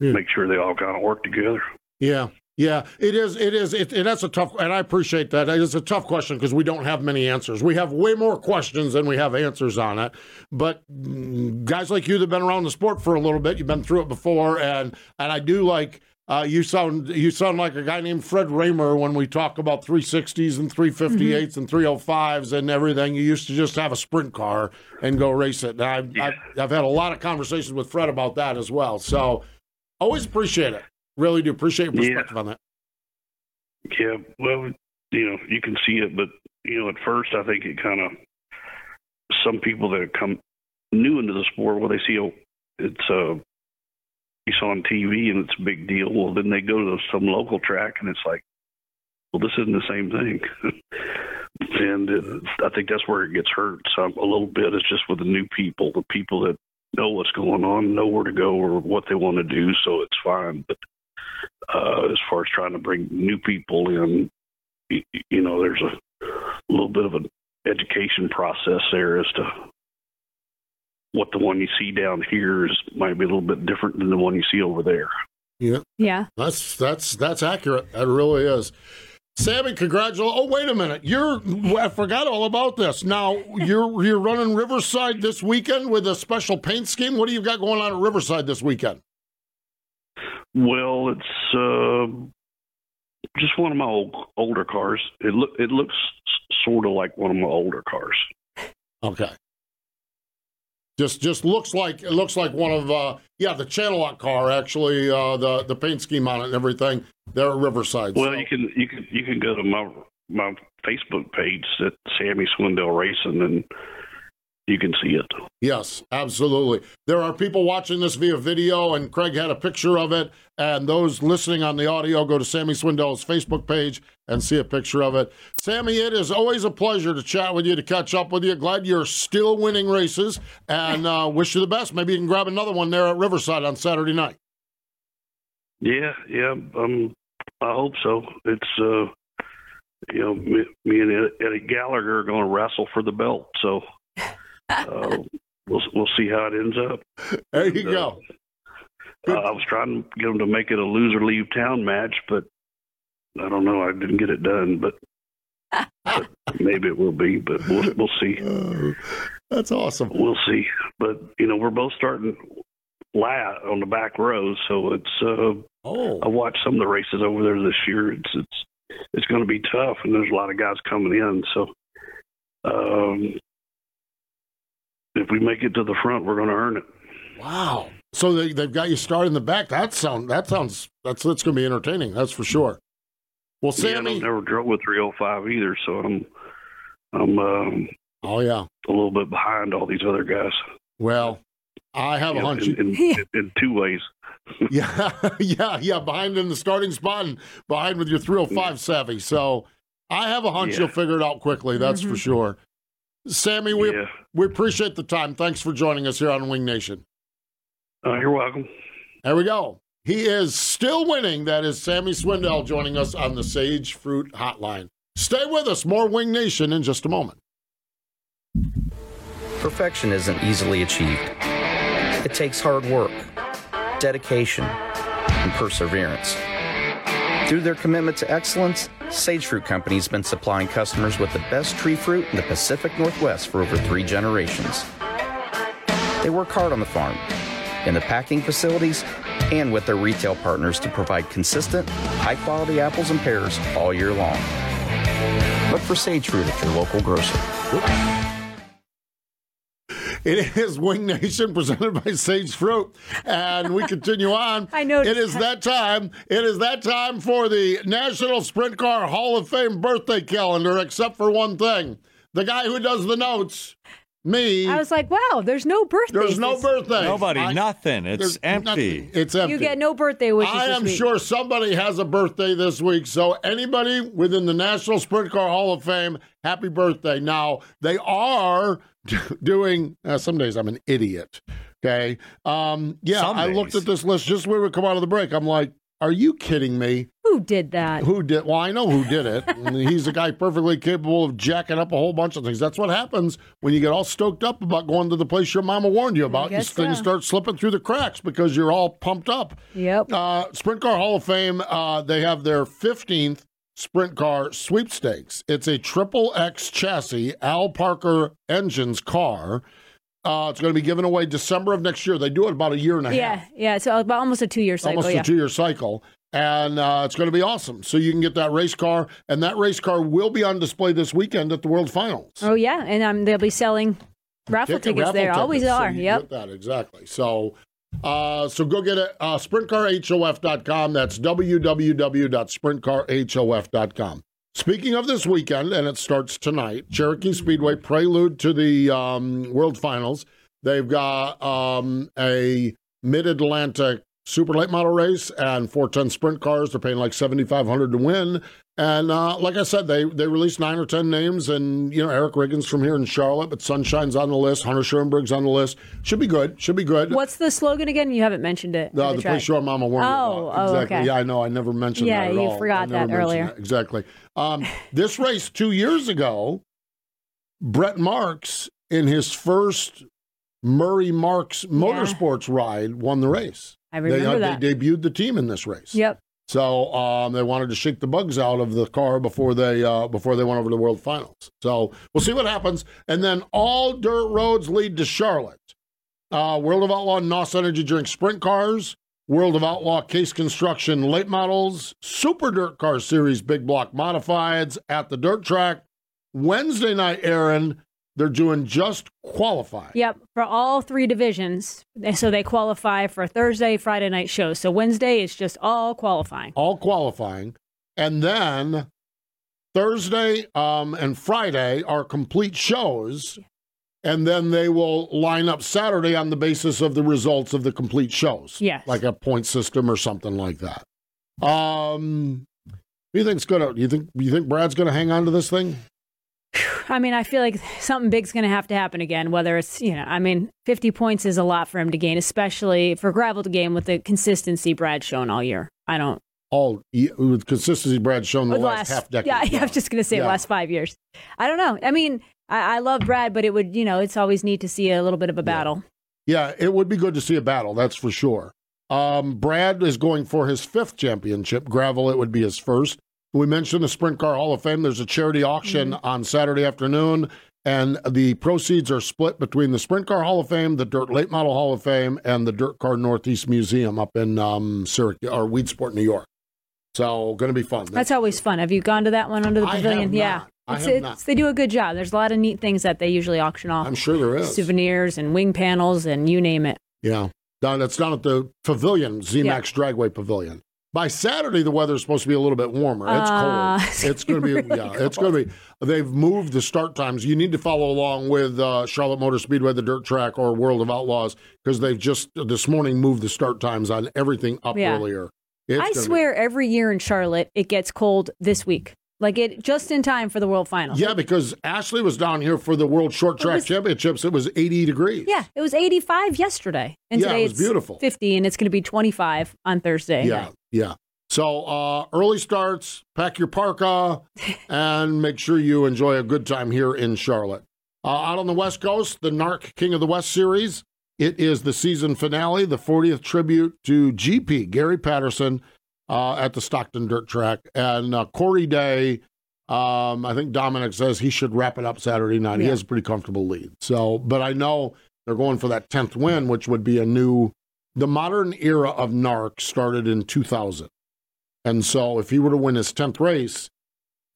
Yeah. make sure they all kind of work together. Yeah. Yeah, it is. It is. It, and that's a tough, and I appreciate that. It's a tough question because we don't have many answers. We have way more questions than we have answers on it. But mm, guys like you that've been around the sport for a little bit, you've been through it before, and and I do like. Uh, you sound you sound like a guy named Fred Rahmer when we talk about 360s and 358s and 305s and everything. You used to just have a sprint car and go race it. And I've, I've, I've had a lot of conversations with Fred about that as well. So always appreciate it. Really do appreciate your Yeah. perspective on that. Yeah, well, you know, you can see it, but you know, at first, I think it kind of some people that come new into the sport, well, they see oh, it's uh, it's on TV and it's a big deal. Well, then they go to some local track and it's like, well, this isn't the same thing. and uh, I think that's where it gets hurt. So a little bit. It's just with the new people, the people that know what's going on, know where to go or what they want to do. So it's fine. But uh, as far as trying to bring new people in, y- y- you know, there's a little bit of an education process there as to what the one you see down here is might be a little bit different than the one you see over there. Yeah, Yeah. that's that's that's accurate. That really is. Sammy, congratulations! Oh, wait a minute. You're I forgot all about this. Now you're you're running Riverside this weekend with a special paint scheme. What do you got going on at Riverside this weekend? Well, it's uh, just one of my old, older cars. It look it looks sort of like one of my older cars. Okay. Just just looks like it looks like one of uh yeah the Channellock car actually uh the the paint scheme on it and everything there at Riverside. Well, So- you can you can you can go to my my Facebook page at Sammy Swindell Racing and you can see it. Yes, absolutely. There are people watching this via video, and Craig had a picture of it. And those listening on the audio, go to Sammy Swindell's Facebook page and see a picture of it. Sammy, it is always a pleasure to chat with you, to catch up with you. Glad you're still winning races, and uh, wish you the best. Maybe you can grab another one there at Riverside on Saturday night. Yeah, yeah. Um, I hope so. It's uh, you know, me, me and Eddie Gallagher are going to wrestle for the belt. So uh, we'll we'll see how it ends up. There you go. Uh, I was trying to get them to make it a loser leave town match, but I don't know. I didn't get it done, but, but maybe it will be. But we'll we'll see. Oh, that's awesome. We'll see. But you know, we're both starting lat on the back row, so it's. Uh, oh, I watched some of the races over there this year. It's it's it's going to be tough, and there's a lot of guys coming in. So, um, if we make it to the front, we're going to earn it. Wow. So they, they've got you started in the back. That sound that sounds that's that's going to be entertaining. That's for sure. Well, Yeah, Sammy. I've never drove with 305 either, so I'm I'm um, oh yeah. a little bit behind all these other guys. Well, I have You a hunch. in, in, in, in two ways. yeah, yeah, yeah. Behind in the starting spot and behind with your 305 savvy. So I have a hunch Yeah. you'll figure it out quickly. That's for sure. Sammy, we Yeah. we appreciate the time. Thanks for joining us here on Wing Nation. Uh, you're welcome. There we go. He is still winning. That is Sammy Swindell joining us on the Sage Fruit Hotline. Stay with us. More Wing Nation in just a moment. Perfection isn't easily achieved. It takes hard work, dedication, and perseverance. Through their commitment to excellence, Sage Fruit Company has been supplying customers with the best tree fruit in the Pacific Northwest for over three generations. They work hard on the farm, in the packing facilities, and with their retail partners to provide consistent, high quality apples and pears all year long. Look for Sage Fruit at your local grocer. It is Wing Nation presented by Sage Fruit. And we continue on. I know. It is that time. It is that time for the National Sprint Car Hall of Fame birthday calendar, except for one thing. The guy who does the notes, me. I was like, wow, there's no birthday. There's no birthday. Nobody, I- nothing. It's empty. nothing. It's empty. You get no birthday wishes. I this am week. sure somebody has a birthday this week. So anybody within the National Sprint Car Hall of Fame, happy birthday. Now they are doing. Uh, some days I'm an idiot. Okay. Um, yeah, Some I looked at this list just when we come out of the break. I'm like, are you kidding me? Who did that? Who did? Well, I know who did it. He's a guy perfectly capable of jacking up a whole bunch of things. That's what happens when you get all stoked up about going to the place your mama warned you about. And guess things so. start slipping through the cracks because you're all pumped up. Yep. Uh, Sprint Car Hall of Fame, uh, they have their 15th Sprint Car sweepstakes. It's a triple X chassis, Al Parker engines car. Uh, it's going to be given away December of next year. They do it about a year and a half Yeah, yeah. So about almost a two-year cycle. almost yeah. a two year cycle. And uh, it's going to be awesome. So you can get that race car, and that race car will be on display this weekend at the World Finals. oh yeah, and um, they'll be selling raffle Ticket- tickets raffle there. Always. So are. you yep. That exactly. So, uh, so go get it. Uh, SprintCarHof.com. That's www.sprintcarhof.com. Speaking of this weekend, and it starts tonight, Cherokee Speedway prelude to the um, World Finals. They've got um, a Mid Atlantic super late model race and 410 sprint cars. They're paying like 7500 to win. And uh, like I said, they they released nine or ten names, and you know Eric Riggins from here in Charlotte, but Sunshine's on the list. Hunter Schuerenberg's on the list. Should be good. Should be good. What's the slogan again? You haven't mentioned it. For the place your mama warned Oh, oh, exactly. okay. Yeah, I know. I never mentioned Yeah, that at you all. Forgot that earlier. that. Exactly. Um, this race two years ago, Brent Marks in his first Murray Marks Motorsports ride won the race. I They, remember uh, that. they debuted the team in this race. Yep. So um, they wanted to shake the bugs out of the car before they uh, before they went over to the World Finals. So we'll see what happens. And then all dirt roads lead to Charlotte. Uh, World of Outlaw NOS Energy Drink Sprint Cars, World of Outlaw Case Construction Late Models, Super Dirt Car Series Big Block Modifieds at the dirt track. Wednesday night, Erin, they're doing just qualify. Yep, for all three divisions. So they qualify for Thursday, Friday night shows. So Wednesday is just all qualifying. all qualifying. And then Thursday um, and Friday are complete shows. And then they will line up Saturday on the basis of the results of the complete shows. Yes. Like a point system or something like that. Um, you think's gonna you think you think Brad's gonna hang on to this thing? I mean, I feel like something big's going to have to happen again. Whether it's you know, I mean, fifty points is a lot for him to gain, especially for Gravel to gain with the consistency Brad's shown all year. I don't. All with consistency Brad's shown the with last, half decade. Yeah, yeah, I was just going to say Yeah. last five years. I don't know. I mean, I, I love Brad, but it would you know, it's always neat to see a little bit of a battle. Yeah, it would be good to see a battle, that's for sure. Um, Brad is going for his fifth championship. Gravel, it would be his first. We mentioned the Sprint Car Hall of Fame. There's a charity auction on Saturday afternoon, and the proceeds are split between the Sprint Car Hall of Fame, the Dirt Late Model Hall of Fame, and the Dirt Car Northeast Museum up in um, Syracuse or Weedsport, New York. So, going to be fun. That's always fun. Have you gone to that one under the pavilion? yeah. It's, it's, they do a good job. There's a lot of neat things that they usually auction off. I'm sure there is. Souvenirs and wing panels and you name it. Yeah. Down, that's down at the pavilion, ZMAX Dragway Pavilion. By Saturday, the weather's supposed to be a little bit warmer. It's Uh, cold. It's going to be, really yeah, it's going to be. They've moved the start times. You need to follow along with uh, Charlotte Motor Speedway, the dirt track, or World of Outlaws because they've just this morning moved the start times on everything up Yeah. earlier. It's I gonna be- swear every year in Charlotte it gets cold this week. Like it just in time for the World Finals. yeah, because Ashley was down here for the World Short Track was- Championships. It was 80 degrees. Yeah, it was 85 yesterday. And Yeah, it today was it's beautiful. 50 and it's going to be 25 on Thursday. Yeah, yeah. So uh, early starts, pack your parka, and make sure you enjoy a good time here in Charlotte. Uh, out on the West Coast, the NARC King of the West series. It is the season finale, the 40th tribute to GP Gary Patterson uh, at the Stockton Dirt Track, and uh, Corey Day. Um, I think Dominic says he should wrap it up Saturday night. He has a pretty comfortable lead. So, but I know they're going for that 10th win, which would be a new. The modern era of NARC started in 2000. And so if he were to win his 10th race,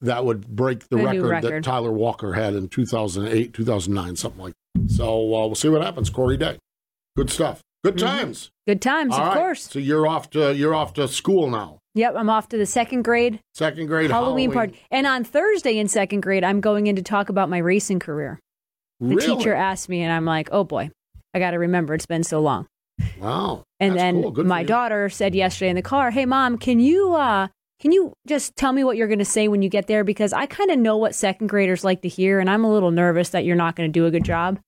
that would break the new record, that. Tyler Walker had in 2008, 2009, something like that. So uh, we'll see what happens. Corey Day. Good stuff. Good times. Good times, All Mm-hmm. of right. course. So you're off to you're off to school now. Yep, I'm off to the second grade Second grade Halloween, party. And on Thursday in second grade, I'm going in to talk about my racing career. The Really? teacher asked me, and I'm like, oh boy, I got to remember it's been so long. Wow. And That's then cool. Good for my you. daughter said yesterday in the car, "Hey mom, can you uh can you just tell me what you're going to say when you get there because I kind of know what second graders like to hear and I'm a little nervous that you're not going to do a good job."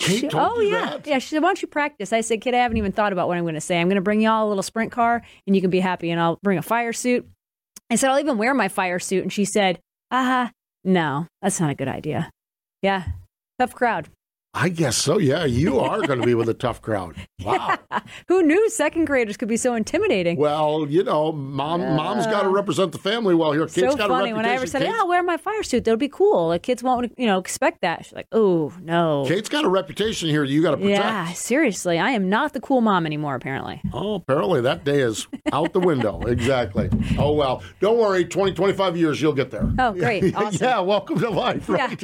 She- "Oh yeah. that? Yeah, she said, "Why don't you practice?" I said, "Kid, I haven't even thought about what I'm going to say. I'm going to bring y'all a little sprint car and you can be happy and I'll bring a fire suit." I said, "I'll even wear my fire suit." And she said, "Ah, uh-huh, no. That's not a good idea." Yeah. Tough crowd. I guess so. Yeah, you are going to be with a tough crowd. Wow. Who knew second graders could be so intimidating? Well, you know, mom, mom's got to uh, represent the family well here. Kids so got funny a when I ever said, reputation. "Yeah, I'll wear my fire suit. That'll be cool." Like kids won't, you know, expect that. She's like, "Oh no." Kate's got a reputation here you got to protect. Yeah, seriously, I am not the cool mom anymore. Apparently. Oh, apparently that day is out the window. exactly. Oh, well. Don't worry. 20, 25 years, you'll get there. Oh, great. Awesome. yeah, welcome to life, right?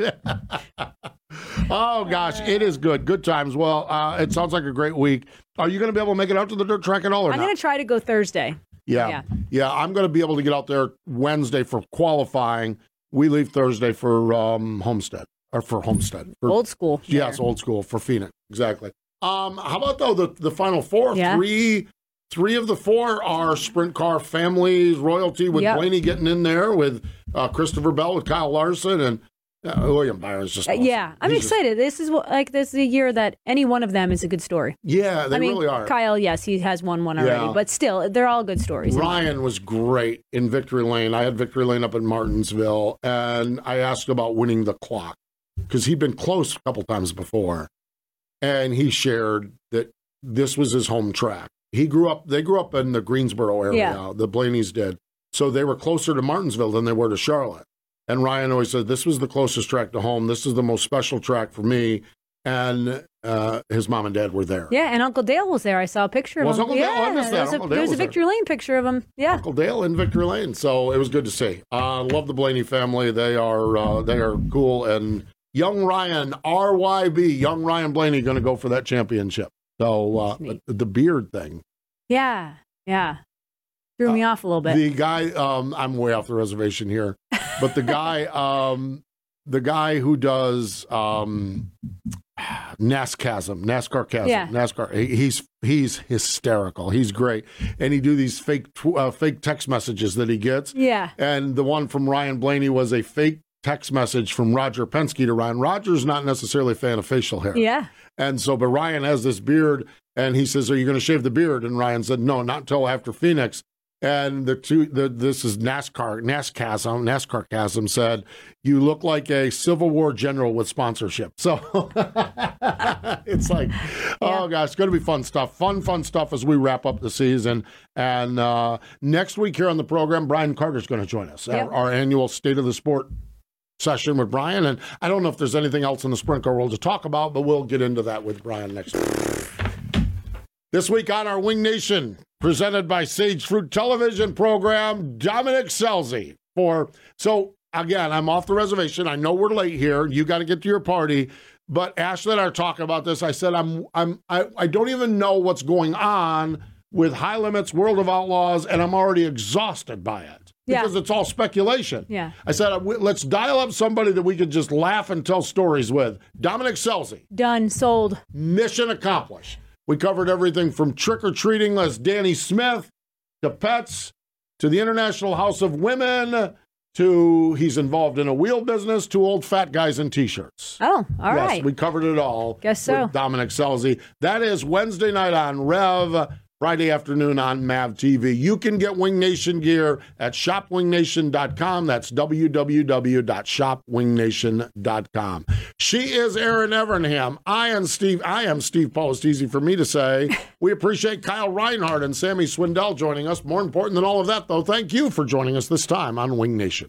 Oh, gosh. It is good. Good times. Well, uh, it sounds like a great week. Are you going to be able to make it out to the dirt track at all or I'm going to try to go Thursday. Yeah. Yeah. Yeah. I'm going to be able to get out there Wednesday for qualifying. We leave Thursday for um, Homestead or for Homestead. For, Old school. Yes, old school for Phoenix. Exactly. Um, how about though the the final four? Yeah. Three three of the four are sprint car families royalty with Yep. Blaney getting in there with uh, Christopher Bell with Kyle Larson and uh, William Byron's just Uh, awesome. yeah, I'm He's just- excited. This is what, like this is a year that any one of them is a good story. yeah, they I mean, really are. Kyle, yes, he has won one already, Yeah. but still, they're all good stories. Ryan was great in Victory Lane. I had Victory Lane up in Martinsville, and I asked about winning the clock because he'd been close a couple times before, and he shared that this was his home track. He grew up; they grew up in the Greensboro area. Yeah. The Blaneys did, so they were closer to Martinsville than they were to Charlotte. And Ryan always said, "This was the closest track to home. This is the most special track for me." And uh, his mom and dad were there. Yeah, and Uncle Dale was there. I saw a picture of Was him. Uncle Dale? Oh, I Yeah, missed that. There's, a, there's a was there. Victory Lane picture of him. Yeah. Uncle Dale in Victory Lane. So it was good to see. Uh, love the Blaney family. They are uh, they are cool. And young Ryan RYB, young Ryan Blaney, going to go for that championship. So uh, the beard thing. Yeah, yeah. Threw me off a little bit. Uh, The guy, um, I'm way off the reservation here, but the guy, um, the guy who does um, NASCASM, NASCAR chasm, Yeah. NASCAR. He's he's hysterical. He's great, and he do these fake tw- uh, fake text messages that he gets. Yeah. and the one from Ryan Blaney was a fake text message from Roger Penske to Ryan. Roger's not necessarily a fan of facial hair. Yeah. And so, but Ryan has this beard, and he says, "Are you going to shave the beard?" And Ryan said, "No, not until after Phoenix." And the two, the, this is NASCAR, NASCASM, NASCAR Chasm said, "You look like a Civil War general with sponsorship." So it's like, oh gosh, it's going to be fun stuff, fun, fun stuff as we wrap up the season. And uh, next week here on the program, Brian Carter's going to join us, Yep. our, our annual State of the Sport session with Brian. And I don't know if there's anything else in the sprint car world to talk about, but we'll get into that with Brian next week. This week on our Wing Nation, presented by Sage Fruit Television program, Dominic Scelzi. For so again, I'm off the reservation. I know we're late here. You got to get to your party. But Ashley and I are talking about this. I said I'm I'm I, I don't even know what's going on with High Limits, World of Outlaws, and I'm already exhausted by it Yeah. because it's all speculation. Yeah. I said, uh, let's dial up somebody that we could just laugh and tell stories with. Dominic Scelzi. Done. Sold. Mission accomplished. We covered everything from trick or treating as Danny Smith to pets to the International House of Women to he's involved in a wheel business to old fat guys in t-shirts. Oh, all yes, right. we covered it all. Guess so. with Dominic Scelzi. That is Wednesday night on Rev. Friday afternoon on MAV TV. You can get Wing Nation gear at shopwingnation.com. That's www.shopwingnation.com. She is Erin Evernham. I am Steve. I am Steve Post. Easy for me to say. We appreciate Kyle Reinhardt and Sammy Swindell joining us. More important than all of that, though, thank you for joining us this time on Wing Nation.